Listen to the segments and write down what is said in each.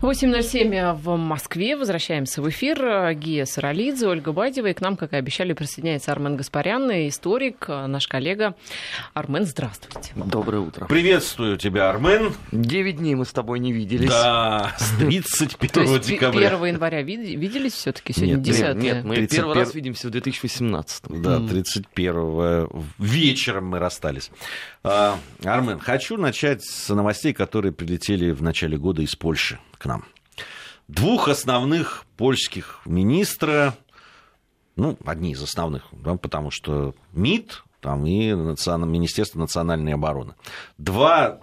8.07 в Москве. Возвращаемся в эфир. Гия Саралидзе, Ольга Бадева. И к нам, как и обещали, присоединяется Армен Гаспарян, историк, наш коллега. Армен, здравствуйте. Доброе утро. Приветствую тебя, Армен. Девять дней мы с тобой не виделись. Да, с 31 То есть декабря. 1 января вид- виделись все таки Сегодня Нет, 10 Нет, мы 31 первый раз видимся в 2018. Да, 31 вечером мы расстались. А, Армен, хочу начать с новостей, которые прилетели в начале года из Польши к нам. Двух основных польских министра, ну, одни из основных, да, потому что МИД там, и Министерство национальной обороны. Два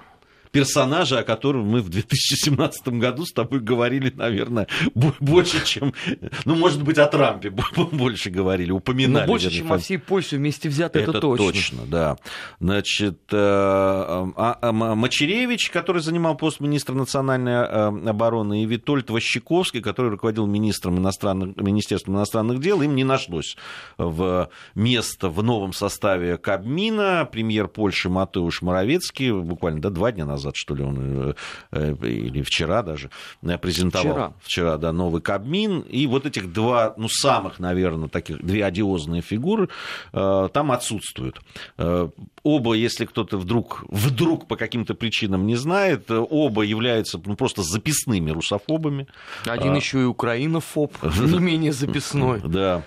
персонажа, о которых мы в 2017 году с тобой говорили, наверное, бо- больше, чем... Ну, может быть, о Трампе бо- больше говорили, упоминали. Ну, больше, вернее, чем во всей Польше вместе взято, это, точно. да. Значит, э, а- а- М- Мачеревич, который занимал пост министра национальной э, обороны, и Витольд Ващиковский, который руководил министром иностранных, Министерством иностранных дел, им не нашлось в место в новом составе Кабмина. Премьер Польши Матеуш Моровецкий буквально да, два дня назад, что ли, он, э, э, или вчера даже, э, презентовал Вчера. вчера, да, новый Кабмин, и вот этих два, ну, самых, наверное, таких, две одиозные фигуры там отсутствуют. Оба, если кто-то вдруг, вдруг по каким-то причинам не знает, оба являются ну, просто записными русофобами. Один А. еще и украинофоб, не менее записной. Да.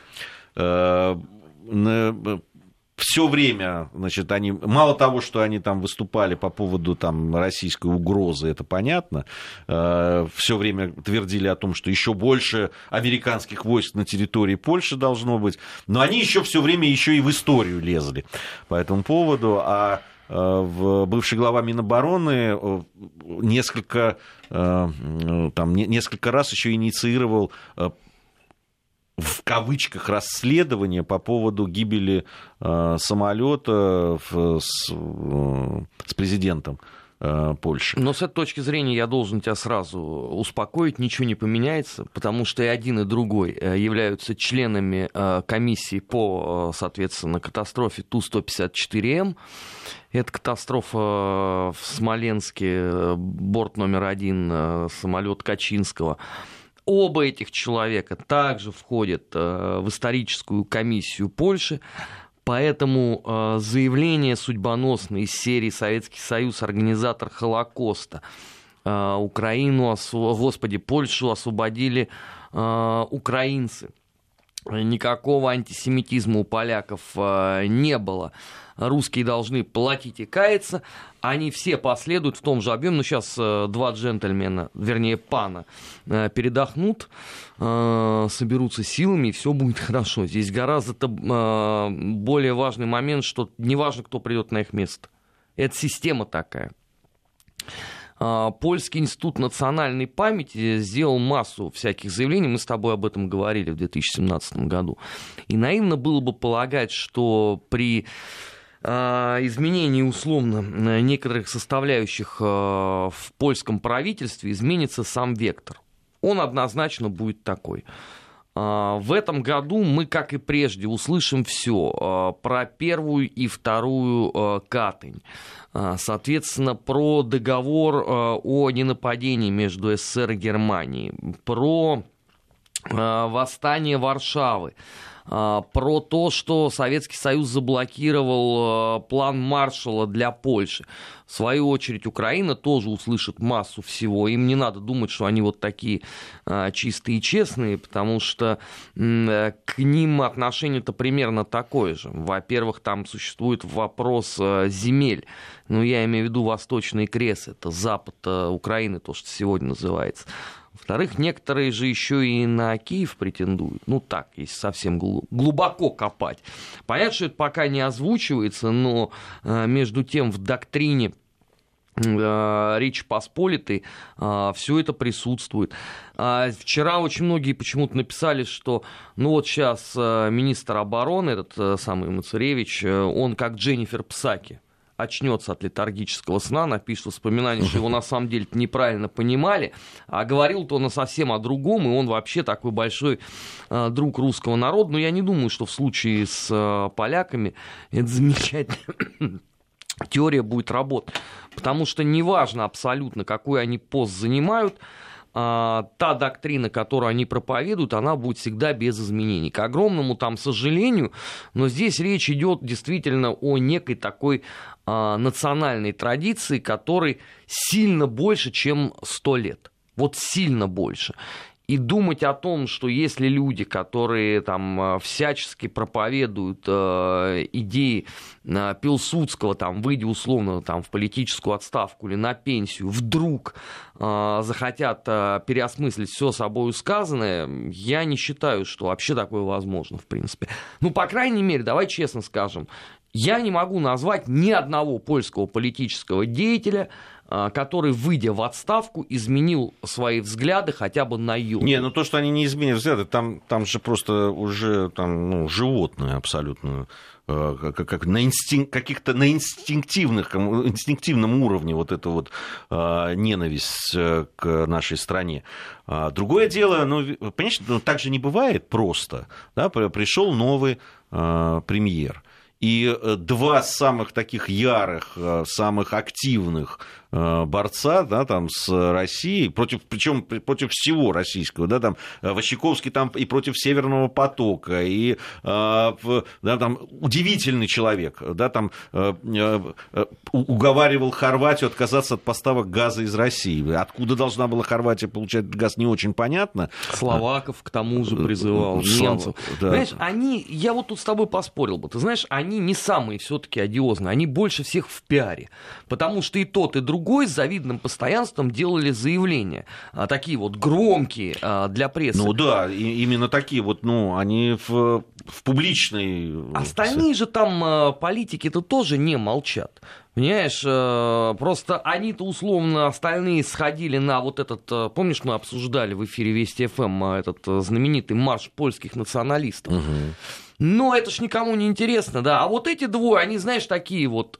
Все время, значит, они, мало того, что они там выступали по поводу там, российской угрозы, это понятно, все время твердили о том, что еще больше американских войск на территории Польши должно быть, но они еще все время еще и в историю лезли по этому поводу, а в бывший глава Минобороны э, несколько, э, там, не- несколько раз еще инициировал э, в кавычках расследование по поводу гибели э, самолета в- с, э, с президентом э, Польши. Но с этой точки зрения я должен тебя сразу успокоить, ничего не поменяется, потому что и один, и другой э, являются членами э, комиссии по, соответственно, катастрофе Ту-154М. Это катастрофа в Смоленске, борт номер один, самолет Качинского. Оба этих человека также входят э, в историческую комиссию Польши. Поэтому э, заявление судьбоносное из серии Советский Союз, организатор Холокоста, э, Украину, господи, Польшу освободили украинцы. Никакого антисемитизма у поляков не было. Русские должны платить и каяться. Они все последуют в том же объеме. Ну, сейчас э, два джентльмена, вернее, пана, э, передохнут, э, соберутся силами, и все будет хорошо. Здесь гораздо более важный момент, что неважно, кто придет на их место. Это система такая. А, Польский институт национальной памяти сделал массу всяких заявлений, мы с тобой об этом говорили в 2017 году. И наивно было бы полагать, что при а, изменении условно некоторых составляющих а, в польском правительстве изменится сам вектор. Он однозначно будет такой. В этом году мы, как и прежде, услышим все про первую и вторую Катынь. Соответственно, про договор о ненападении между СССР и Германией, про восстание Варшавы, а, про то, что Советский Союз заблокировал а, план Маршалла для Польши. В свою очередь, Украина тоже услышит массу всего. Им не надо думать, что они вот такие чистые и честные, потому что э, к ним отношение-то примерно такое же. Во-первых, там существует вопрос э, земель. Ну, я имею в виду Восточный Крест, это запад э, Украины, то, что сегодня называется. Во-вторых, некоторые же еще и на Киев претендуют. Ну так, если совсем глу- глубоко копать. Понятно, что это пока не озвучивается, но э, между тем в доктрине э, Речи Посполитой все это присутствует. А Вчера очень многие почему-то написали, что ну вот сейчас э, министр обороны, этот э, самый Мацаревич, э, он как Дженнифер Псаки очнется от летаргического сна, напишет воспоминания, что его на самом деле неправильно понимали, а говорил-то он совсем о другом, и он вообще такой большой э, друг русского народа. Но я не думаю, что в случае с э, поляками это замечательно теория будет работать. Потому что неважно абсолютно, какой они пост занимают, та доктрина, которую они проповедуют, она будет всегда без изменений. К огромному там сожалению, но здесь речь идет действительно о некой такой национальной традиции, которой сильно больше, чем сто лет. Вот сильно больше и думать о том, что если люди, которые там э, всячески проповедуют э, идеи э, Пилсудского, там, выйдя условно там, в политическую отставку или на пенсию, вдруг э, захотят э, переосмыслить все собой сказанное, я не считаю, что вообще такое возможно, в принципе. Ну, по крайней мере, давай честно скажем, я не могу назвать ни одного польского политического деятеля, который, выйдя в отставку, изменил свои взгляды хотя бы на йоту. Не, ну то, что они не изменили взгляды, там, там же просто уже там, ну, животное абсолютно э, как, как на инстинк, каких-то на инстинктивных, инстинктивном уровне вот эта вот а, ненависть э, к нашей стране. А, другое дело, ну, понимаете, ну, так же не бывает просто. Да? Пришел новый а, премьер. И э, два самых таких ярых, самых активных Э, борца, да, там, с Россией, против, причем против всего российского, да, там, э, Ващиковский там и против Северного потока, и, э, да, там, удивительный человек, да, там, уговаривал Хорватию отказаться от поставок газа из России. Откуда должна была Хорватия получать газ, не очень понятно. Словаков к тому же призывал, немцев. Да. Понимаешь, они, я вот тут с тобой поспорил бы, ты знаешь, они не самые все-таки одиозные, они больше всех в пиаре, потому что и тот, и другой другой с завидным постоянством делали заявления, а, такие вот громкие а, для прессы. Ну да, и, именно такие вот, ну, они в, в публичной... Остальные же там а, политики-то тоже не молчат. Понимаешь, просто они-то условно остальные сходили на вот этот, помнишь, мы обсуждали в эфире Вести ФМ этот знаменитый марш польских националистов. Угу. Но это ж никому не интересно, да. А вот эти двое, они, знаешь, такие вот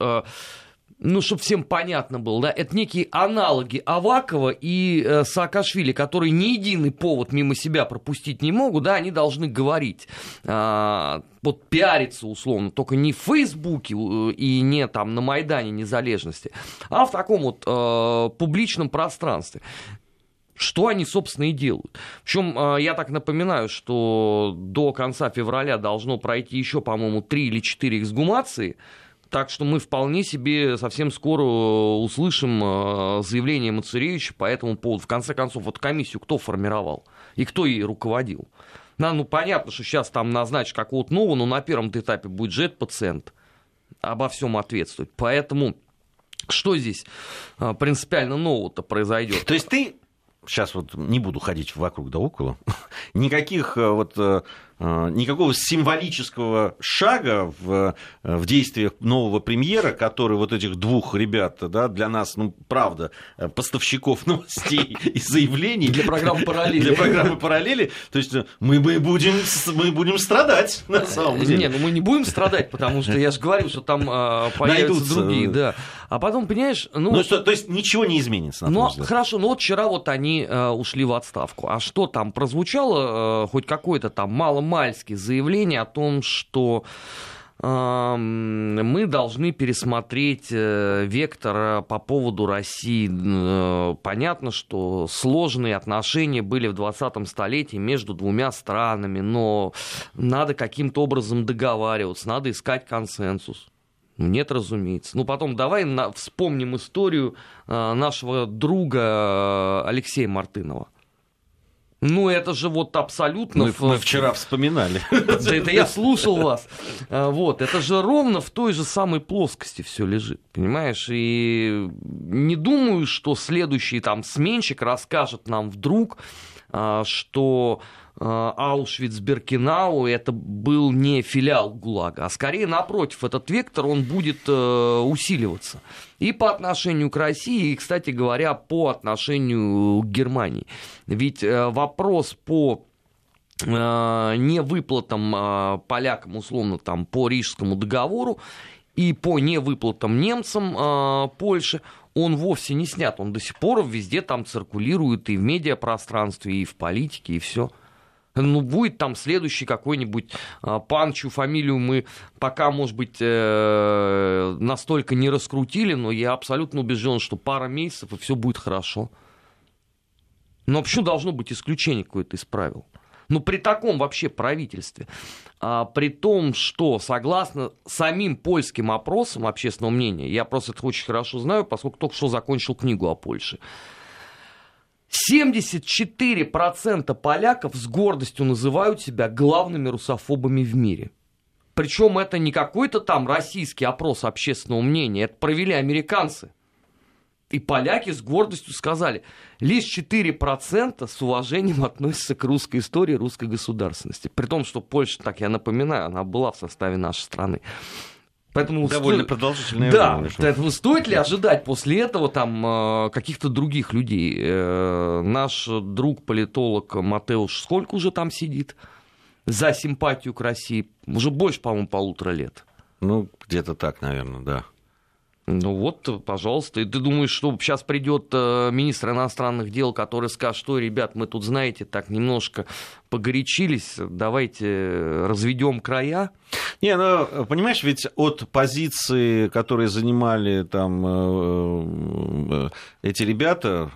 ну, чтобы всем понятно было, да, это некие аналоги Авакова и э, Саакашвили, которые ни единый повод мимо себя пропустить не могут, да, они должны говорить, э, вот пиариться условно, только не в Фейсбуке и не там на Майдане Незалежности, а в таком вот э, публичном пространстве что они, собственно, и делают. Причем, э, я так напоминаю, что до конца февраля должно пройти еще, по-моему, 3 или 4 эксгумации так что мы вполне себе совсем скоро услышим э, заявление Мацаревича по этому поводу. В конце концов, вот комиссию кто формировал и кто ей руководил? Да, ну, понятно, что сейчас там назначат какого-то нового, но на первом этапе будет же пациент обо всем ответствовать. Поэтому что здесь э, принципиально нового-то произойдет? То есть ты сейчас вот не буду ходить вокруг да около, никаких вот Э, никакого символического шага в, э, в действиях нового премьера, который вот этих двух ребят, да, для нас, ну, правда, э, поставщиков новостей и заявлений. Для программы параллели. Для программы параллели. То есть мы, мы, будем, мы будем страдать, на самом деле. Не, ну мы не будем страдать, потому что я же говорю, что там появятся Найдутся. другие, да. А потом, понимаешь, ну... ну что, то есть ничего не изменится, на Ну, хорошо, ну вот вчера вот они э, ушли в отставку. А что там прозвучало, э, хоть какое-то там мало маломальски заявление о том, что мы должны пересмотреть э, вектор по поводу России. Э, понятно, что сложные отношения были в 20-м столетии между двумя странами, но надо каким-то образом договариваться, надо искать консенсус. Нет, разумеется. Ну, потом давай вспомним историю э, нашего друга Алексея Мартынова. Ну, это же вот абсолютно... Мы, мы вчера вспоминали. Да это я слушал вас. А, вот, это же ровно в той же самой плоскости все лежит, понимаешь? И не думаю, что следующий там сменщик расскажет нам вдруг, а, что Аушвиц-Беркинау это был не филиал ГУЛАГа, а скорее напротив, этот вектор он будет э, усиливаться. И по отношению к России, и, кстати говоря, по отношению к Германии. Ведь э, вопрос по э, невыплатам полякам, условно, там, по Рижскому договору и по невыплатам немцам Польши, он вовсе не снят. Он до сих пор везде там циркулирует и в медиапространстве, и в политике, и все ну, будет там следующий какой-нибудь а, пан, чью фамилию мы пока, может быть, э, настолько не раскрутили, но я абсолютно убежден, что пара месяцев, и все будет хорошо. Но почему должно быть исключение какое-то из правил? Ну, при таком вообще правительстве, а, при том, что согласно самим польским опросам общественного мнения, я просто это очень хорошо знаю, поскольку только что закончил книгу о Польше, 74% поляков с гордостью называют себя главными русофобами в мире. Причем это не какой-то там российский опрос общественного мнения, это провели американцы. И поляки с гордостью сказали, лишь 4% с уважением относятся к русской истории, русской государственности. При том, что Польша, так я напоминаю, она была в составе нашей страны. Поэтому Довольно сто... стоит... да, время. Да, поэтому стоит ли ожидать после этого там э, каких-то других людей? Э, наш друг-политолог Матеуш сколько уже там сидит за симпатию к России? Уже больше, по-моему, полутора лет. Ну, где-то так, наверное, да. Ну вот, пожалуйста. И ты думаешь, что сейчас придет э, министр иностранных дел, который скажет, что, ребят, мы тут, знаете, так немножко погорячились, давайте разведем края? Не, ну, понимаешь, ведь от позиции, которые занимали там э, э, эти ребята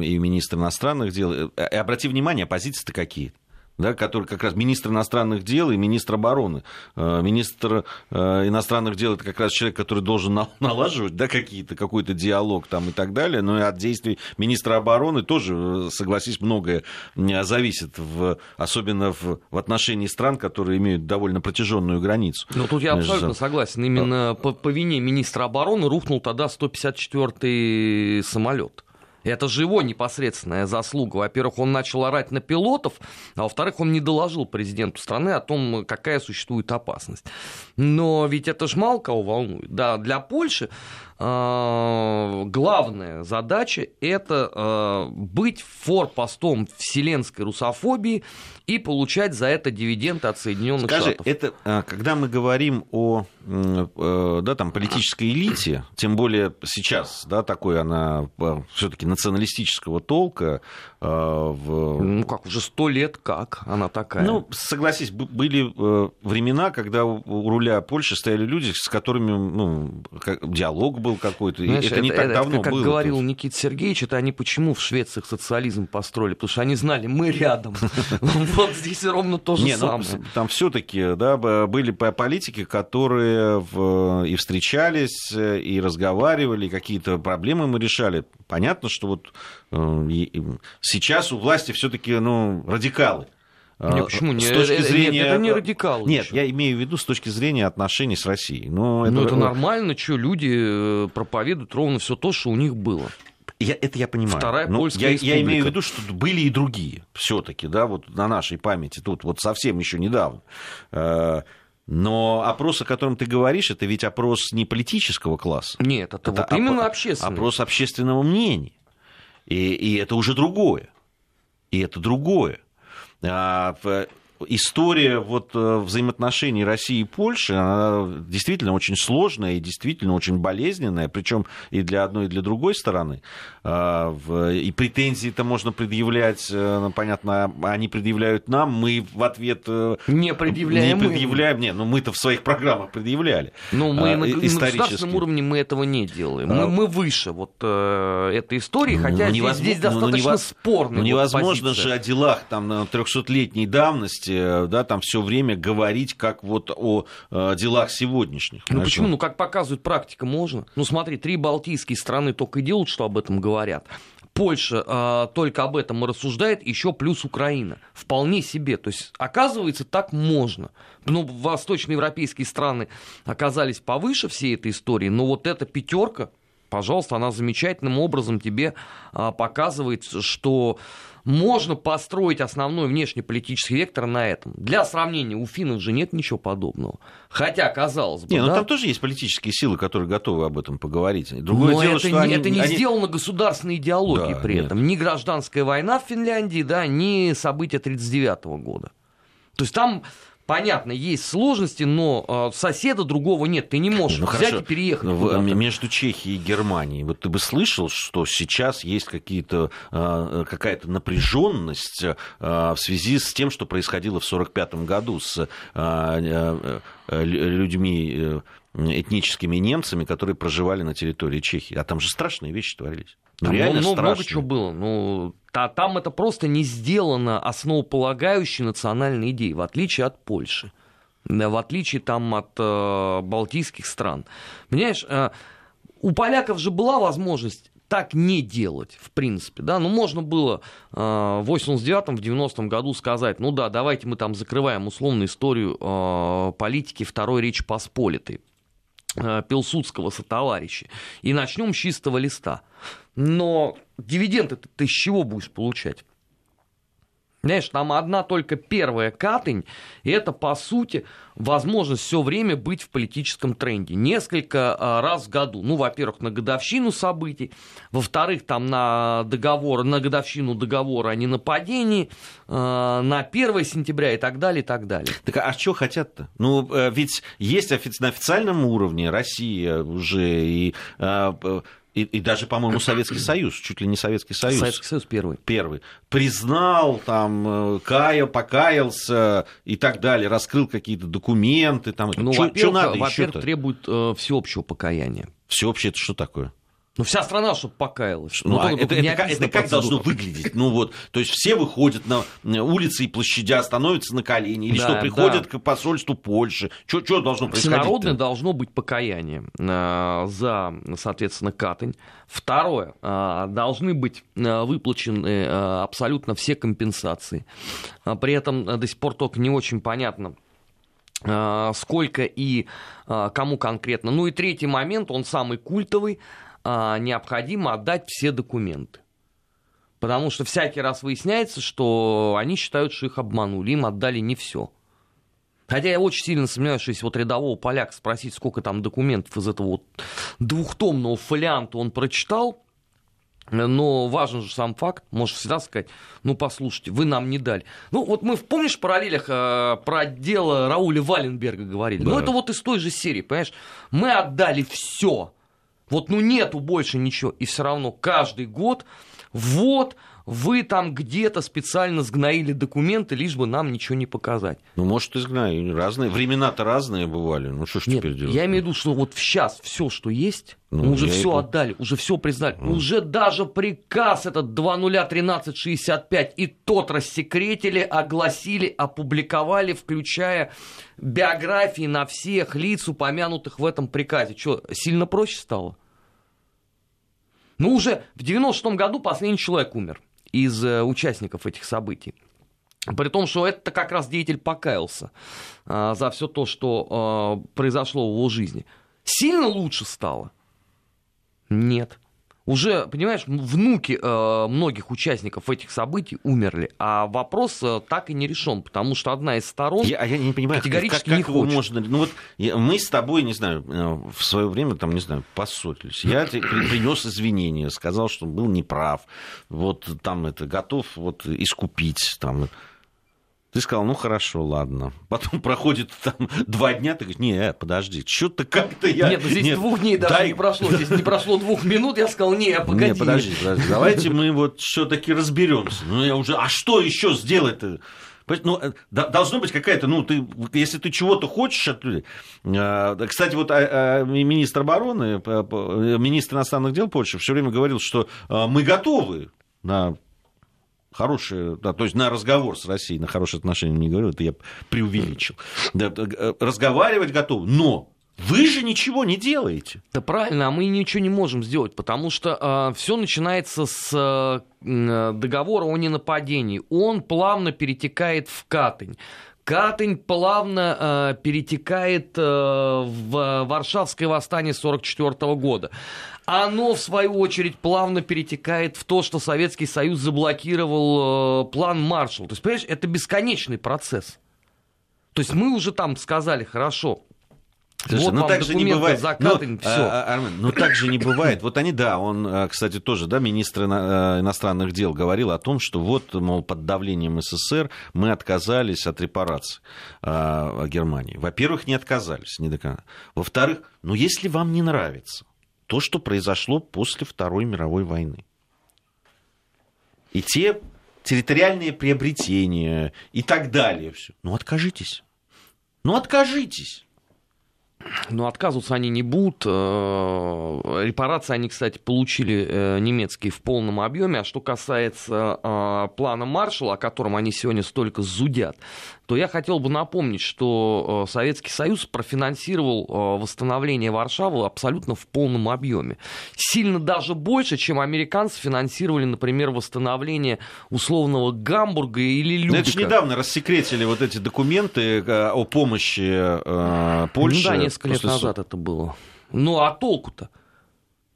и министр иностранных дел, и обрати внимание, позиции-то какие? Да, который как раз министр иностранных дел и министр обороны. Э, министр э, иностранных дел это как раз человек, который должен налаживать да, какие-то, какой-то диалог там и так далее, но и от действий министра обороны тоже, э, согласись, многое зависит, в, особенно в, в отношении стран, которые имеют довольно протяженную границу. Ну, тут я абсолютно согласен. Именно по, по вине министра обороны рухнул тогда 154-й самолет. Это же его непосредственная заслуга. Во-первых, он начал орать на пилотов, а во-вторых, он не доложил президенту страны о том, какая существует опасность. Но ведь это же мало кого волнует. Да, для Польши главная задача это э, быть форпостом вселенской русофобии и получать за это дивиденды от Соединенных Скажи, Штатов. это, а, когда мы говорим о э, да, там, политической элите, тем более сейчас, да, такой она э, все-таки националистического толка. Э, в... Ну как, уже сто лет как она такая? Ну, согласись, были времена, когда у руля Польши стояли люди, с которыми ну, диалог был какой-то. Знаешь, это, это не так это, давно это, как было. Как говорил Никита Сергеевич, это они почему в Швеции социализм построили? Потому что они знали, мы рядом. Вот здесь ровно то же ну, самое. Там все-таки да, были политики, которые и встречались, и разговаривали, какие-то проблемы мы решали. Понятно, что вот э, сейчас у власти все-таки ну, радикалы. Не, почему? С точки зрения... Нет, это не радикал. Нет, еще. я имею в виду с точки зрения отношений с Россией. Но это... Ну, это нормально, что люди э, проповедуют ровно все то, что у них было. Я, это я понимаю. Вторая Но польская я, я имею в виду, что были и другие все-таки, да, вот на нашей памяти, тут вот совсем еще недавно. Э, но опрос, о котором ты говоришь, это ведь опрос не политического класса. Нет, это, это вот оп- именно общественный. Опрос общественного мнения. И, и это уже другое. И это другое. А, история вот э, взаимоотношений России и Польши, она действительно очень сложная и действительно очень болезненная, причем и для одной, и для другой стороны. А, и претензии-то можно предъявлять, э, ну, понятно, они предъявляют нам, мы в ответ э, не предъявляем. Не предъявляем, не, ну мы-то в своих программах предъявляли. Ну, мы а, на, на государственном уровне мы этого не делаем. Мы, а, мы выше вот этой истории, ну, хотя ну, здесь, здесь ну, достаточно ну, невоз... спорно. Ну, невозможно вот же о делах там 300-летней давности да, там все время говорить как вот о э, делах сегодняшних. Ну почему? Ну как показывает практика, можно. Ну смотри, три балтийские страны только и делают, что об этом говорят. Польша э, только об этом и рассуждает, еще плюс Украина. Вполне себе. То есть, оказывается, так можно. Ну, восточноевропейские страны оказались повыше всей этой истории, но вот эта пятерка, пожалуйста, она замечательным образом тебе э, показывает, что можно построить основной внешнеполитический вектор на этом. Для сравнения, у финнов же нет ничего подобного. Хотя, казалось бы... Не, ну да? там тоже есть политические силы, которые готовы об этом поговорить. Другое Но дело, это, что не, они, это не они... сделано государственной идеологией да, при нет. этом. Ни гражданская война в Финляндии, да, ни события 1939 года. То есть там понятно, есть сложности, но э, соседа другого нет. Ты не можешь ну, взять хорошо. и переехать. В, между Чехией и Германией, вот ты бы слышал, что сейчас есть какие-то, э, какая-то напряженность э, в связи с тем, что происходило в 1945 году с э, э, людьми этническими немцами, которые проживали на территории Чехии. А там же страшные вещи творились. Ну, там реально много, много чего было. Ну, та, там это просто не сделано основополагающей национальной идеей, в отличие от Польши. В отличие там от э, балтийских стран. Понимаешь, э, у поляков же была возможность так не делать, в принципе, да, ну, можно было э, в 89-м, в 90-м году сказать, ну да, давайте мы там закрываем условную историю э, политики Второй Речи Посполитой, Пилсудского сотоварища, и начнем с чистого листа. Но дивиденды ты с чего будешь получать? Знаешь, там одна только первая катынь, и это, по сути, возможность все время быть в политическом тренде. Несколько а, раз в году. Ну, во-первых, на годовщину событий, во-вторых, там на договор, на годовщину договора о ненападении, а, на 1 сентября и так далее, и так далее. Так а что хотят-то? Ну, э, ведь есть на официальном уровне Россия уже и а, и, и даже, по-моему, Советский Союз, чуть ли не Советский Союз. Советский Союз первый. Первый. Признал, там, э, каял, покаялся и так далее, раскрыл какие-то документы. Там. Ну, во-первых, во-первых, требует э, всеобщего покаяния. Всеобщее это что такое? Ну, вся страна, чтобы покаялась. Ну, а это, это, как, это как должно выглядеть? Ну, вот, то есть все выходят на улицы и площадя, становятся на колени, или да, что, приходят да. к посольству Польши. Что, должно происходить? Всенародное должно быть покаяние э, за, соответственно, Катань. Второе, э, должны быть э, выплачены э, абсолютно все компенсации. А при этом до сих пор только не очень понятно, сколько и кому конкретно. Ну и третий момент, он самый культовый – а, необходимо отдать все документы. Потому что всякий раз выясняется, что они считают, что их обманули, им отдали не все. Хотя я очень сильно сомневаюсь, что если вот рядового поляка спросить, сколько там документов из этого вот двухтомного фолианта он прочитал, но важен же сам факт, можешь всегда сказать, ну, послушайте, вы нам не дали. Ну, вот мы, помнишь, в параллелях э, про дело Рауля Валенберга говорили? Ну, да. Ну, это вот из той же серии, понимаешь? Мы отдали все, вот ну нету больше ничего. И все равно каждый год вот вы там где-то специально сгноили документы, лишь бы нам ничего не показать. Ну, может, изгнали. Разные. Времена-то разные бывали. Ну, что ж Нет, теперь делать? Я имею в виду, что вот сейчас все, что есть, ну, мы уже все и... отдали, уже все признали. Ну. Уже даже приказ этот 201365 и тот рассекретили, огласили, опубликовали, включая биографии на всех лиц, упомянутых в этом приказе. Что, сильно проще стало? Ну, уже в 96 году последний человек умер из э, участников этих событий. При том, что это как раз деятель покаялся а, за все то, что а, произошло в его жизни. Сильно лучше стало? Нет уже, понимаешь, внуки э, многих участников этих событий умерли, а вопрос э, так и не решен, потому что одна из сторон я, я не понимаю, категорически как, как не его хочет. можно... Ну вот я, мы с тобой, не знаю, э, в свое время, там, не знаю, поссорились. Я принес извинения, сказал, что был неправ, вот там это готов вот искупить, там ты сказал, ну хорошо, ладно. Потом проходит там два дня, ты говоришь, не, подожди, что-то как-то я... Нет, здесь нет, двух дней даже дай... не прошло, здесь не прошло двух минут, я сказал, не, погоди. Не, подожди, подожди, давайте мы вот все-таки разберемся. Ну я уже, а что еще сделать-то? Ну, э, должно быть какая-то, ну, ты, если ты чего-то хочешь от людей. А, кстати, вот а, а, министр обороны, министр иностранных дел Польши все время говорил, что мы готовы на хорошие, да, то есть на разговор с Россией, на хорошие отношения не говорю, это я преувеличил. Да, э, разговаривать готов, но вы же ничего не делаете. Да правильно, а мы ничего не можем сделать, потому что э, все начинается с э, договора о ненападении. Он плавно перетекает в Катынь. Катынь плавно э, перетекает э, в Варшавское восстание 1944 года. Оно, в свою очередь, плавно перетекает в то, что Советский Союз заблокировал э, план Маршалла. То есть, понимаешь, это бесконечный процесс. То есть мы уже там сказали, хорошо, Слушай, вот ну так же не бывает. Закаты, ну, все. А, а, Армен, ну так же не бывает. Вот они, да, он, а, кстати, тоже, да, министр э, иностранных дел говорил о том, что вот, мол, под давлением СССР мы отказались от репараций э, Германии. Во-первых, не отказались, не до конца. Во-вторых, ну если вам не нравится то, что произошло после Второй мировой войны, и те территориальные приобретения и так далее, все, ну откажитесь. Ну откажитесь. Но отказываться они не будут. Э, репарации они, кстати, получили э, немецкие в полном объеме. А что касается э, плана Маршала, о котором они сегодня столько зудят, то я хотел бы напомнить, что Советский Союз профинансировал восстановление Варшавы абсолютно в полном объеме. Сильно даже больше, чем американцы финансировали, например, восстановление условного Гамбурга или Любека. Это же недавно рассекретили вот эти документы о помощи э, Польши. Ну да, несколько лет назад это было. Ну а толку-то?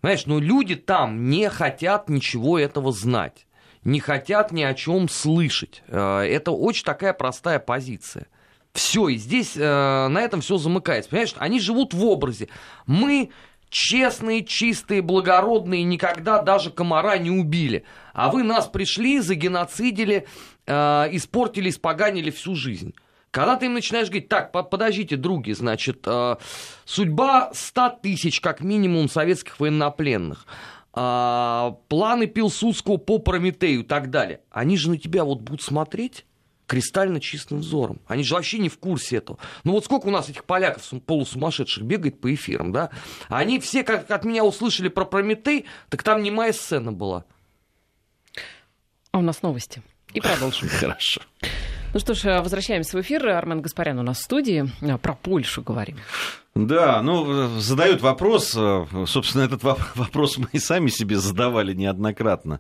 Знаешь, ну люди там не хотят ничего этого знать, не хотят ни о чем слышать. Э, это очень такая простая позиция. Все, и здесь э, на этом все замыкается. Понимаешь, они живут в образе. Мы честные, чистые, благородные, никогда даже комара не убили. А вы нас пришли, загеноцидили, э, испортили, испоганили всю жизнь. Когда ты им начинаешь говорить, так, подождите, други, значит, э, судьба 100 тысяч, как минимум, советских военнопленных, э, планы Пилсудского по Прометею и так далее, они же на тебя вот будут смотреть кристально чистым взором. Они же вообще не в курсе этого. Ну вот сколько у нас этих поляков полусумасшедших бегает по эфирам, да? Они все, как от меня услышали про Прометей, так там немая сцена была. А у нас новости. И продолжим. Хорошо. Ну что ж, возвращаемся в эфир. Армен Гаспарян у нас в студии. Про Польшу говорим. Да, ну, задают вопрос, собственно, этот вопрос мы и сами себе задавали неоднократно.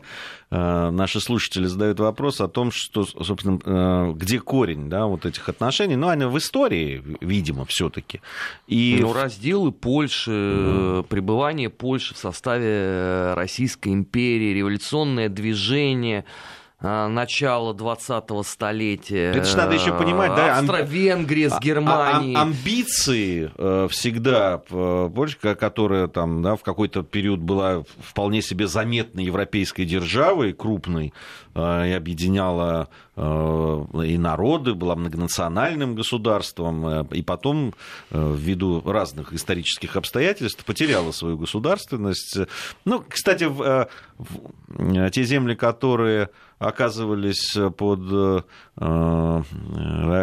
Э, наши слушатели задают вопрос о том, что, собственно, э, где корень, да, вот этих отношений. Ну, они в истории, видимо, все таки И... Ну, разделы Польши, mm. пребывание Польши в составе Российской империи, революционное движение – начала 20-го столетия. Это же надо еще понимать, да? Австро-Венгрия с а, а, Германией. А, амбиции э, всегда, Польша, которая там, да, в какой-то период была вполне себе заметной европейской державой, крупной, э, и объединяла э, и народы, была многонациональным государством, и потом, ввиду разных исторических обстоятельств, потеряла свою государственность. Ну, кстати, в, в те земли, которые оказывались под э, э,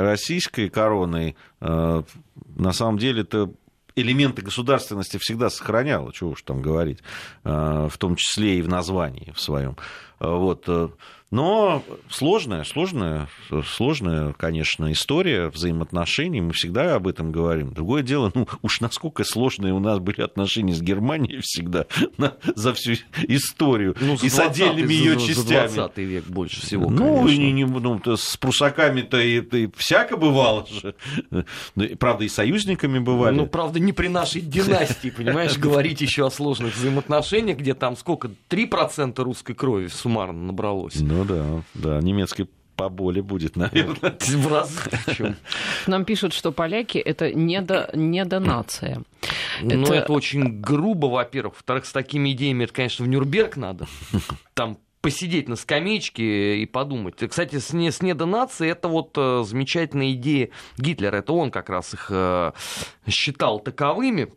российской короной, э, на самом деле это элементы государственности всегда сохраняла, чего уж там говорить, в том числе и в названии в своем. Вот. Но сложная, сложная, сложная, конечно, история взаимоотношений. Мы всегда об этом говорим. Другое дело, ну уж насколько сложные у нас были отношения с Германией всегда на, за всю историю. Ну, и с отдельными ее частями. За 20 век больше всего, Ну, не, не, ну с прусаками-то и, и всяко бывало же. Ну, правда, и союзниками бывали. Ну, правда, не при нашей династии, понимаешь, говорить еще о сложных взаимоотношениях, где там сколько, 3% русской крови суммарно набралось. Ну, да, да, немецкий поболее будет, наверное. В раз. Нам пишут, что поляки это недо, недонация. Ну, это... это очень грубо, во-первых. Во-вторых, с такими идеями это, конечно, в Нюрнберг надо. Там посидеть на скамеечке и подумать. Кстати, с, не, с недонацией это вот э, замечательная идея Гитлера. Это он как раз их э, считал таковыми.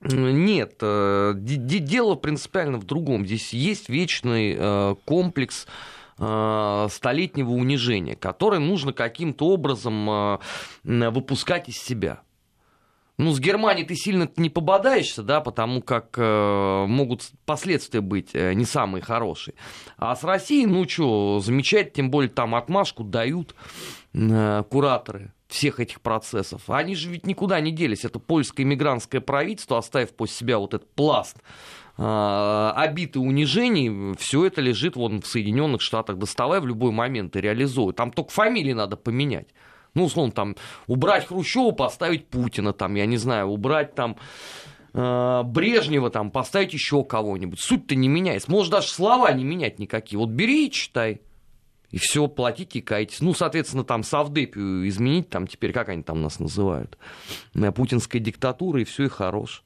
Нет, э, дело принципиально в другом. Здесь есть вечный э, комплекс Э, столетнего унижения, которое нужно каким-то образом выпускать из себя. Ну, с Германией ты сильно не пободаешься, да, потому как э, могут последствия быть э, не самые хорошие. А с Россией, ну что, замечать, тем более там отмашку дают э, кураторы всех этих процессов. Они же ведь никуда не делись. Это польское иммигрантское правительство, оставив после себя вот этот пласт а, обиты унижений, все это лежит вон в Соединенных Штатах. Доставай в любой момент и реализуй. Там только фамилии надо поменять. Ну, условно, там, убрать Хрущева, поставить Путина, там, я не знаю, убрать там э, Брежнева, там, поставить еще кого-нибудь. Суть-то не меняется. Может, даже слова не менять никакие. Вот бери и читай. И все, платите и кайтесь. Ну, соответственно, там Савдепию изменить, там теперь, как они там нас называют, путинская диктатура, и все, и хорош.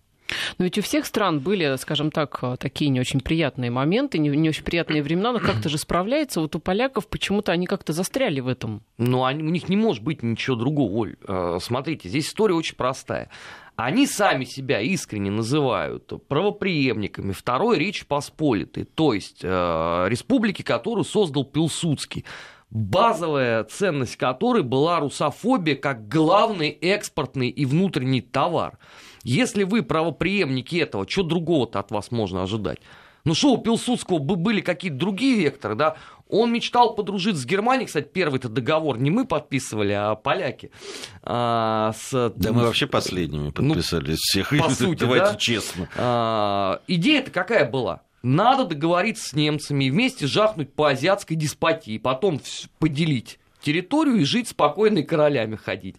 Но ведь у всех стран были, скажем так, такие не очень приятные моменты, не, не очень приятные времена, но как-то же справляется. Вот у поляков почему-то они как-то застряли в этом. Ну, они, у них не может быть ничего другого, Оль. Э, смотрите, здесь история очень простая. Они сами себя искренне называют правоприемниками Второй Речи Посполитой, то есть э, республики, которую создал Пилсудский. базовая ценность которой была русофобия как главный экспортный и внутренний товар. Если вы правоприемники этого, что другого-то от вас можно ожидать? Ну что, у Пилсудского были какие-то другие векторы, да? Он мечтал подружиться с Германией, кстати, первый-то договор не мы подписывали, а поляки. А, с... Да мы вообще последними ну, подписали ну, всех, по сути, давайте да? честно. А, идея-то какая была? Надо договориться с немцами и вместе жахнуть по азиатской деспотии, потом поделить территорию и жить спокойно и королями ходить.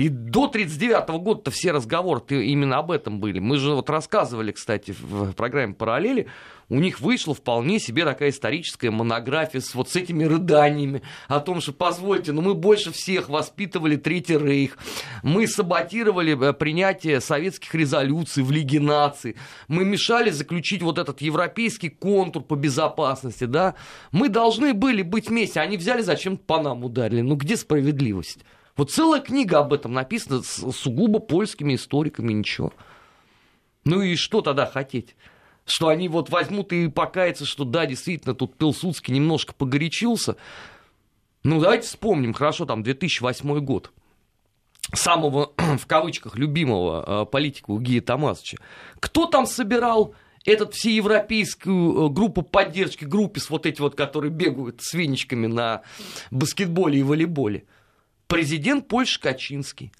И до 1939 года-то все разговоры именно об этом были. Мы же вот рассказывали, кстати, в программе «Параллели», у них вышла вполне себе такая историческая монография с вот с этими рыданиями о том, что, позвольте, но ну мы больше всех воспитывали Третий Рейх, мы саботировали э, принятие советских резолюций в Лиге наций, мы мешали заключить вот этот европейский контур по безопасности, да, мы должны были быть вместе, они взяли зачем-то по нам ударили, ну где справедливость? Вот целая книга об этом написана сугубо польскими историками, ничего. Ну и что тогда хотеть? Что они вот возьмут и покаются, что да, действительно, тут Пилсудский немножко погорячился. Ну, давайте вспомним, хорошо, там 2008 год самого, в кавычках, любимого э, политика Гия Томасовича. Кто там собирал этот всеевропейскую э, группу поддержки, группе с вот эти вот, которые бегают с веничками на баскетболе и волейболе? Президент Польши Качинский.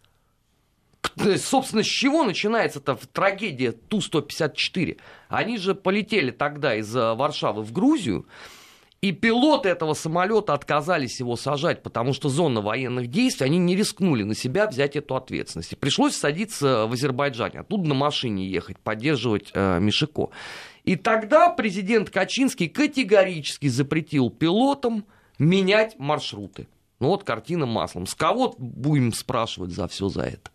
Собственно, с чего начинается-то трагедия Ту-154? Они же полетели тогда из э, Варшавы в Грузию, и пилоты этого самолета отказались его сажать, потому что зона военных действий, они не рискнули на себя взять эту ответственность. И пришлось садиться в Азербайджане, оттуда на машине ехать, поддерживать э, Мишико. И тогда президент Качинский категорически запретил пилотам менять маршруты. Ну вот картина маслом. С кого будем спрашивать за все за это?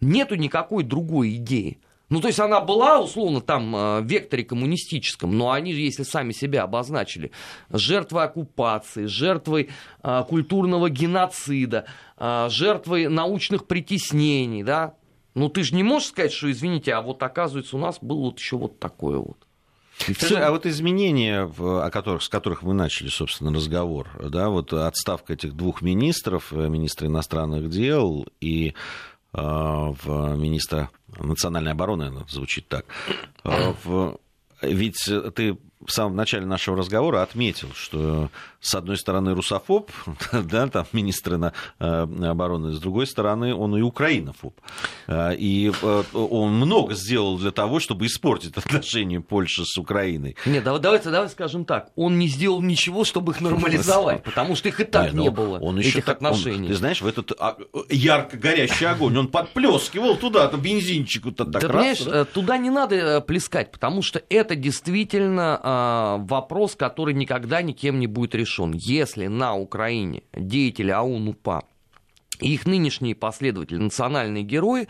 Нету никакой другой идеи. Ну, то есть она была, условно, там, э, в векторе коммунистическом, но они же, если сами себя обозначили, жертвой оккупации, жертвой а, культурного геноцида, а, жертвой научных притеснений, да, ну, ты же не можешь сказать, что, извините, а вот, оказывается, у нас было вот еще вот такое вот. Скажи, а вот изменения, о которых, с которых мы начали, собственно, разговор, да, вот отставка этих двух министров, э, министра иностранных дел и э, в министра национальной обороны, звучит так, э, в, ведь ты в самом начале нашего разговора отметил, что с одной стороны русофоб, да, там министр на, э, обороны, с другой стороны он и украинофоб. Э, и э, он много сделал для того, чтобы испортить отношения Польши с Украиной. Нет, давай, давайте, давай скажем так, он не сделал ничего, чтобы их нормализовать, потому что их и так не, не было, он еще этих так, отношений. Он, ты знаешь, в этот а, ярко горящий огонь он подплескивал туда, там бензинчику так да, раз, понимаешь, да? туда не надо плескать, потому что это действительно а, вопрос, который никогда никем не будет решен. Если на Украине деятели АУН-УПА и их нынешние последователи национальные герои,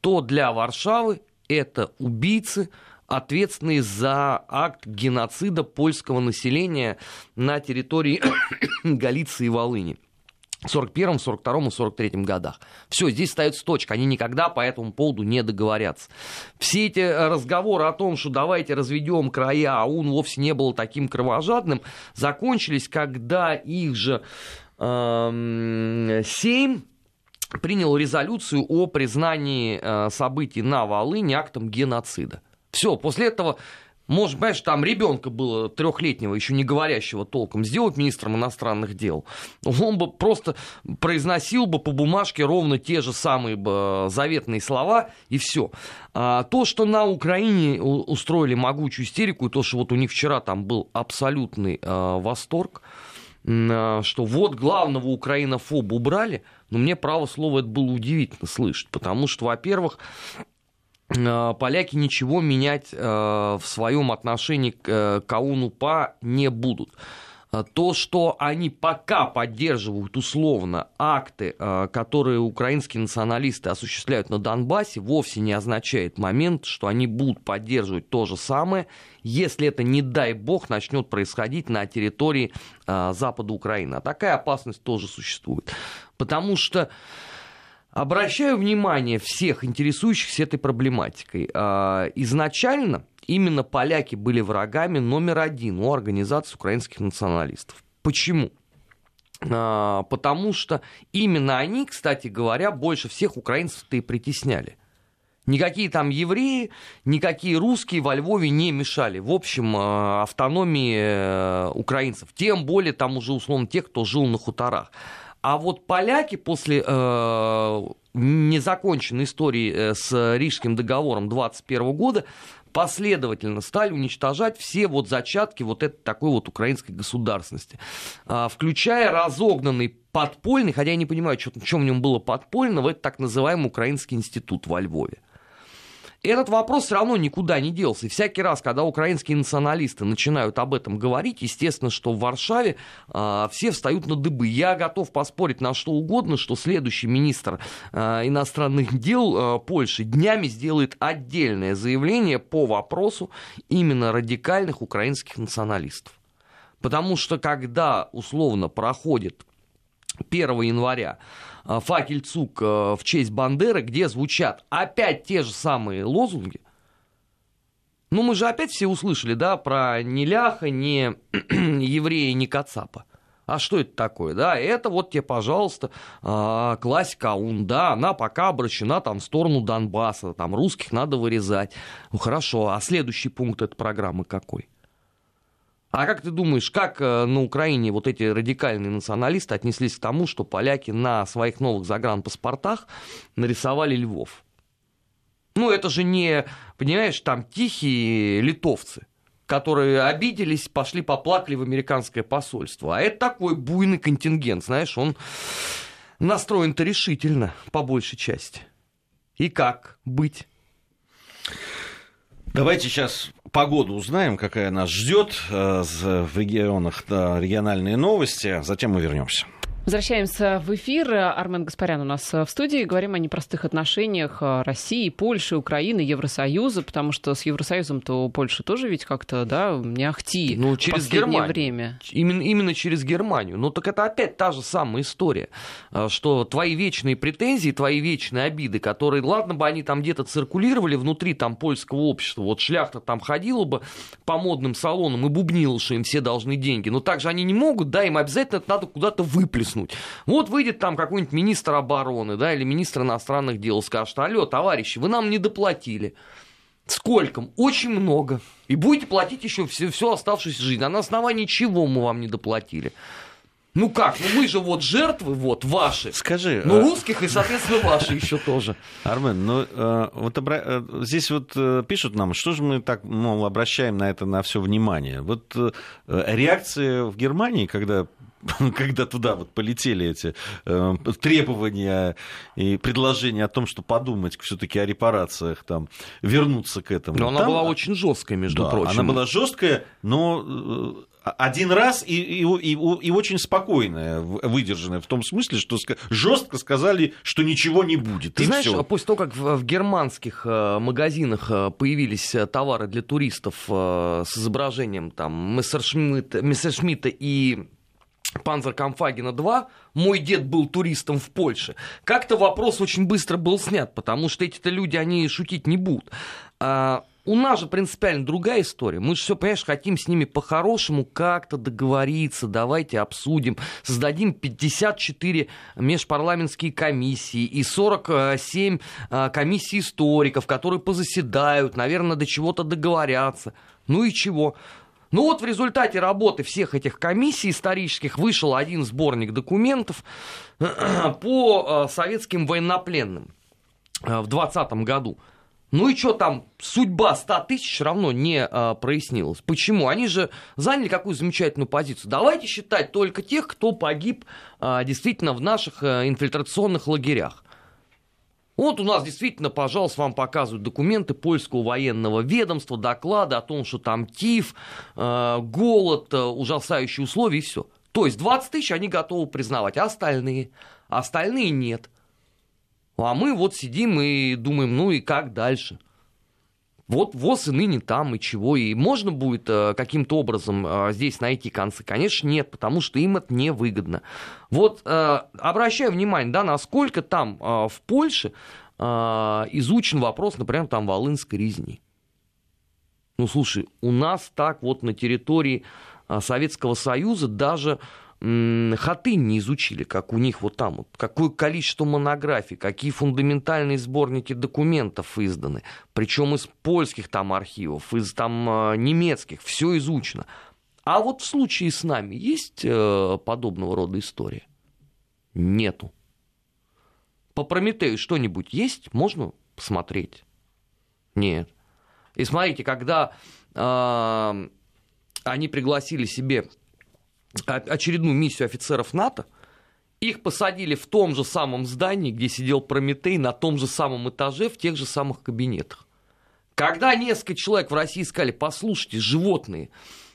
то для Варшавы это убийцы, ответственные за акт геноцида польского населения на территории Галиции и Волыни. 41-м, 42-м и 43-м годах. Все, здесь ставится точка. Они никогда по этому поводу не договорятся. Все эти э, разговоры о том, что давайте разведем края, а он вовсе не был таким кровожадным, закончились, когда их же э, Сейм принял резолюцию о признании э, событий на Волыне актом геноцида. Все, после этого может, понимаешь, там ребенка было трехлетнего, еще не говорящего толком, сделать министром иностранных дел, он бы просто произносил бы по бумажке ровно те же самые бы заветные слова, и все. А то, что на Украине устроили могучую истерику, и то, что вот у них вчера там был абсолютный э, восторг, э, что вот главного украинофоба убрали, но мне, право слово, это было удивительно слышать, потому что, во-первых, Э, поляки ничего менять э, в своем отношении к э, Каунупа не будут. То, что они пока поддерживают условно акты, которые украинские националисты осуществляют на Донбассе, вовсе не означает момент, что они будут поддерживать то же самое, если это, не дай бог, начнет происходить на территории запада Украины. А такая опасность тоже существует. Потому что Обращаю внимание всех интересующихся этой проблематикой. А, изначально именно поляки были врагами номер один у организации украинских националистов. Почему? а, потому что именно они, кстати говоря, больше всех украинцев-то и притесняли. Никакие там евреи, никакие русские во Львове не мешали. В общем, а, автономии э, украинцев. Тем более там уже условно тех, кто жил на хуторах. А вот поляки после э, незаконченной истории э, с Рижским договором 21 года последовательно стали уничтожать все вот зачатки вот этой такой вот украинской государственности, а, включая разогнанный подпольный, хотя я не понимаю, что, что в нем было подпольного, это так называемый Украинский институт во Львове. Этот вопрос все равно никуда не делся. И всякий раз, когда украинские националисты начинают об этом говорить, естественно, что в Варшаве э, все встают на дыбы. Я готов поспорить на что угодно, что следующий министр э, иностранных дел э, Польши днями сделает отдельное заявление по вопросу именно радикальных украинских националистов. Потому что когда условно проходит 1 января факельцук э, в честь Бандеры, где звучат опять те же самые лозунги. Ну, мы же опять все услышали, да, про ни ляха, ни еврея, ни кацапа. А что это такое? Да, это вот тебе, пожалуйста, э, классика АУН, да, она пока обращена там в сторону Донбасса, там русских надо вырезать. Ну хорошо, а следующий пункт этой программы какой? А как ты думаешь, как э, на Украине вот эти радикальные националисты отнеслись к тому, что поляки на своих новых загранпаспортах нарисовали Львов? Ну, это же не, понимаешь, там тихие литовцы, которые обиделись, пошли поплакали в американское посольство. А это такой буйный контингент, знаешь, он настроен-то решительно, по большей части. И как быть? Давайте сейчас погоду узнаем, какая нас ждет э, в регионах, региональные новости, затем мы вернемся. Возвращаемся в эфир. Армен Гаспарян у нас в студии. Говорим о непростых отношениях России, Польши, Украины, Евросоюза, потому что с Евросоюзом-то у Польши тоже ведь как-то, да, не ахти ну, через Германию. время. Именно, именно через Германию. Ну, так это опять та же самая история, а, что твои вечные претензии, твои вечные обиды, которые, ладно бы они там где-то циркулировали внутри там польского общества, вот шляхта там ходила бы по модным салонам и бубнила, что им все должны деньги, но также они не могут, да, им обязательно это надо куда-то выплеснуть блеснуть. Вот выйдет там какой-нибудь министр обороны, да, или министр иностранных дел, скажет, алло, товарищи, вы нам не доплатили. Сколько? Очень много. И будете платить еще всю, всю оставшуюся жизнь. А на основании чего мы вам не доплатили? Ну как? Ну мы же вот жертвы, вот ваши. Скажи. Ну, а... русских и, соответственно, ваши еще тоже. Армен, ну э, вот обра... Э, здесь вот э, пишут нам, что же мы так, мол, обращаем на это на все внимание. Вот реакция в Германии, когда когда туда вот полетели эти э, требования и предложения о том, что подумать все-таки о репарациях, там, вернуться к этому. Но она была очень жесткая, между да, прочим. Она была жесткая, но э, один раз и, и, и, и очень спокойная, выдержанная, в том смысле, что жестко сказали, что ничего не будет. Ты знаешь, всё. после того, как в, в германских э, магазинах э, появились товары для туристов с изображением там Мессершмитта, Мессершмитта и Панзеркамфагена 2, мой дед был туристом в Польше, как-то вопрос очень быстро был снят, потому что эти-то люди, они шутить не будут. А, у нас же принципиально другая история. Мы же все, понимаешь, хотим с ними по-хорошему как-то договориться, давайте обсудим, создадим 54 межпарламентские комиссии и 47 а, комиссий историков, которые позаседают, наверное, до чего-то договорятся. Ну и чего? Ну вот в результате работы всех этих комиссий исторических вышел один сборник документов по э, советским военнопленным э, в 2020 году. Ну и что там, судьба 100 тысяч равно не а, прояснилась. Почему? Они же заняли какую замечательную позицию. Давайте считать только тех, кто погиб а, действительно в наших а, инфильтрационных лагерях. Вот у нас действительно, пожалуйста, вам показывают документы польского военного ведомства, доклады о том, что там тиф, э, голод, э, ужасающие условия и все. То есть 20 тысяч они готовы признавать, а остальные? А остальные нет. А мы вот сидим и думаем, ну и как дальше? Вот ВОЗ и ныне там, и чего, и можно будет э, каким-то образом э, здесь найти концы? Конечно, нет, потому что им это невыгодно. Вот э, обращаю внимание, да, насколько там в Польше изучен вопрос, например, там волынской резни. Ну, слушай, у нас так вот на территории Советского Союза даже Хаты не изучили, как у них вот там, вот, какое количество монографий, какие фундаментальные сборники документов изданы, причем из польских там архивов, из там э, немецких, все изучено. А вот в случае с нами есть э, подобного рода история? Нету. По Прометею что-нибудь есть? Можно посмотреть? Нет. И смотрите, когда э, они пригласили себе очередную миссию офицеров НАТО, их посадили в том же самом здании, где сидел Прометей, на том же самом этаже, в тех же самых кабинетах. Когда несколько человек в России сказали, послушайте, животные,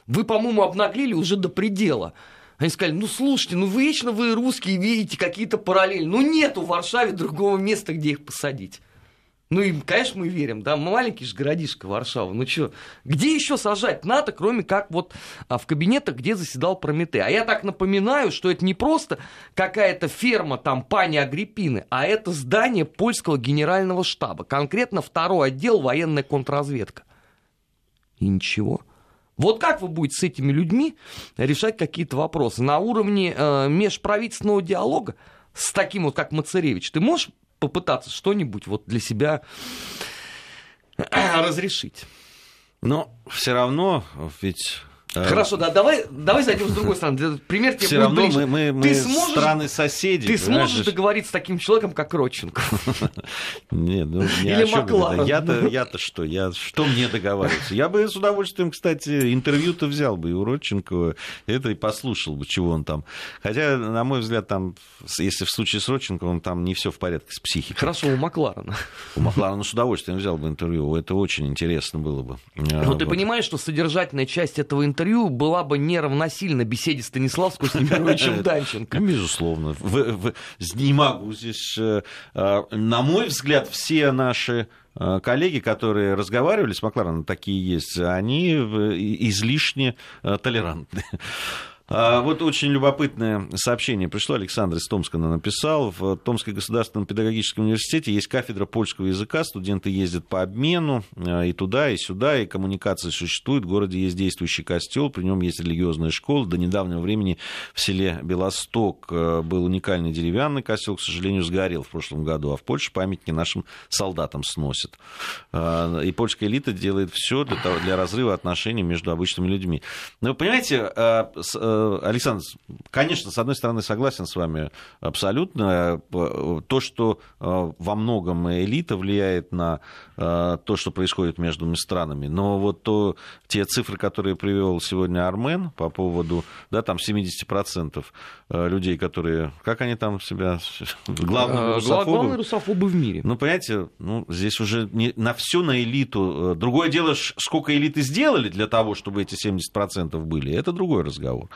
вы, по-моему, обнаглели уже до предела. Они сказали, ну слушайте, ну вечно вы русские видите какие-то параллели. Ну нету в Варшаве другого места, где их посадить. Ну и, конечно, мы верим, да, маленький же городишко Варшава. Ну что, где еще сажать НАТО, кроме как вот а, в кабинетах, где заседал Прометей? А я так напоминаю, что это не просто какая-то ферма там пани Агриппины, а это здание польского генерального штаба, конкретно второй отдел военная контрразведка. И ничего. Вот как вы будете с этими людьми решать какие-то вопросы? На уровне э, межправительственного диалога с таким вот, как Мацаревич, ты можешь попытаться что-нибудь вот для себя разрешить. Но все равно ведь Хорошо, да, давай, давай зайдем с другой стороны. Пример тебе Все равно ближе. мы, мы, мы ты сможешь, страны соседи. Ты сможешь договориться с таким человеком, как Родченко? Нет, ну не Или Макларен. Я-то, я-то что? Я, что мне договариваться? Я бы с удовольствием, кстати, интервью-то взял бы и у Родченкова, это и послушал бы, чего он там. Хотя, на мой взгляд, там, если в случае с Родченковым, там не все в порядке с психикой. Хорошо, у Макларена. У Макларена с удовольствием взял бы интервью. Это очень интересно было бы. Но вот. ты понимаешь, что содержательная часть этого интервью интервью была бы неравносильна беседе Станиславского с Немировичем Данченко. Безусловно. Не могу здесь... Э, э, на мой взгляд, все наши э, коллеги, которые разговаривали с Маклареном, такие есть, они излишне толерантны. А, вот очень любопытное сообщение пришло. Александр из Томска написал. В Томском государственном педагогическом университете есть кафедра польского языка. Студенты ездят по обмену а, и туда, и сюда, и коммуникации существуют. В городе есть действующий костел, при нем есть религиозная школа. До недавнего времени в селе Белосток а, был уникальный деревянный костел, к сожалению, сгорел в прошлом году. А в Польше памятники нашим солдатам сносят. И польская элита делает все для, того, для разрыва отношений между обычными людьми. Но вы понимаете, Александр, конечно, с одной стороны, согласен с вами абсолютно. То, что э, во многом элита влияет на э, то, что происходит между странами, но вот то, те цифры, которые привел сегодня Армен по поводу, да, там 70% людей, которые, как они там себя, главные русофобы. Главные русофобы в мире. Ну, понимаете, ну, здесь уже не, на все на элиту. Другое дело, сколько элиты сделали для того, чтобы эти 70% были, это другой разговор.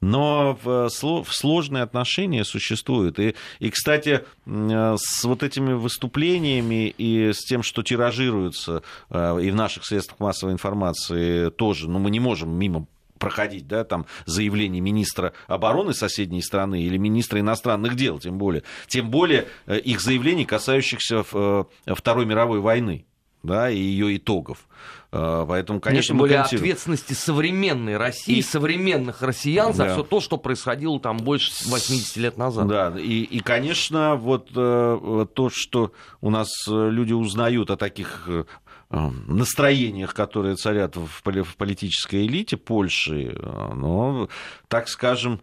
Но в, в сложные отношения существуют. И, и, кстати, с вот этими выступлениями и с тем, что тиражируется э, и в наших средствах массовой информации тоже, ну, мы не можем мимо проходить, да, там заявление министра обороны соседней страны или министра иностранных дел, тем более, тем более э, их заявлений, касающихся э, Второй мировой войны да, и ее итогов. А, поэтому, конечно, Нет, более ответственности современной России, и... современных россиян за да. все то, что происходило там больше 80 лет назад. Да, и, и конечно, вот э, то, что у нас э, люди узнают о таких э, настроениях, которые царят в политической элите Польши, но, так скажем,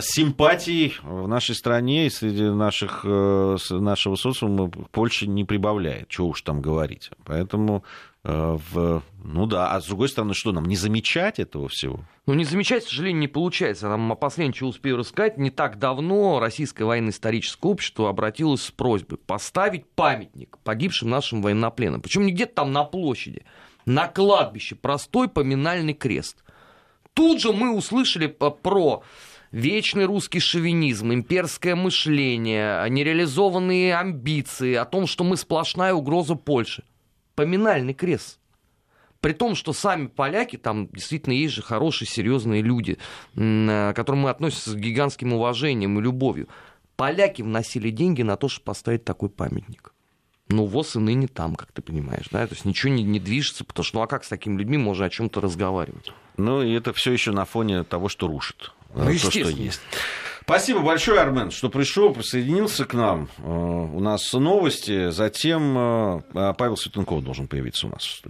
симпатий в нашей стране и среди наших, нашего социума Польша не прибавляет, чего уж там говорить. Поэтому Э, в... Ну да, а с другой стороны, что нам, не замечать этого всего? Ну, не замечать, к сожалению, не получается. Нам последнее, что успею рассказать, не так давно Российское военно-историческое общество обратилось с просьбой поставить памятник погибшим нашим военнопленным. Причем не где-то там на площади, на кладбище, простой поминальный крест. Тут же мы услышали про вечный русский шовинизм, имперское мышление, нереализованные амбиции, о том, что мы сплошная угроза Польши поминальный крест. При том, что сами поляки, там действительно есть же хорошие, серьезные люди, к которым мы относимся с гигантским уважением и любовью. Поляки вносили деньги на то, чтобы поставить такой памятник. Ну, ВОЗ и ныне там, как ты понимаешь, да, то есть ничего не, не движется, потому что, ну, а как с такими людьми можно о чем-то разговаривать? Ну, и это все еще на фоне того, что рушит. Ну, то, что есть. Спасибо большое, Армен, что пришел, присоединился к нам. У нас новости, затем Павел Светенков должен появиться у нас в студии.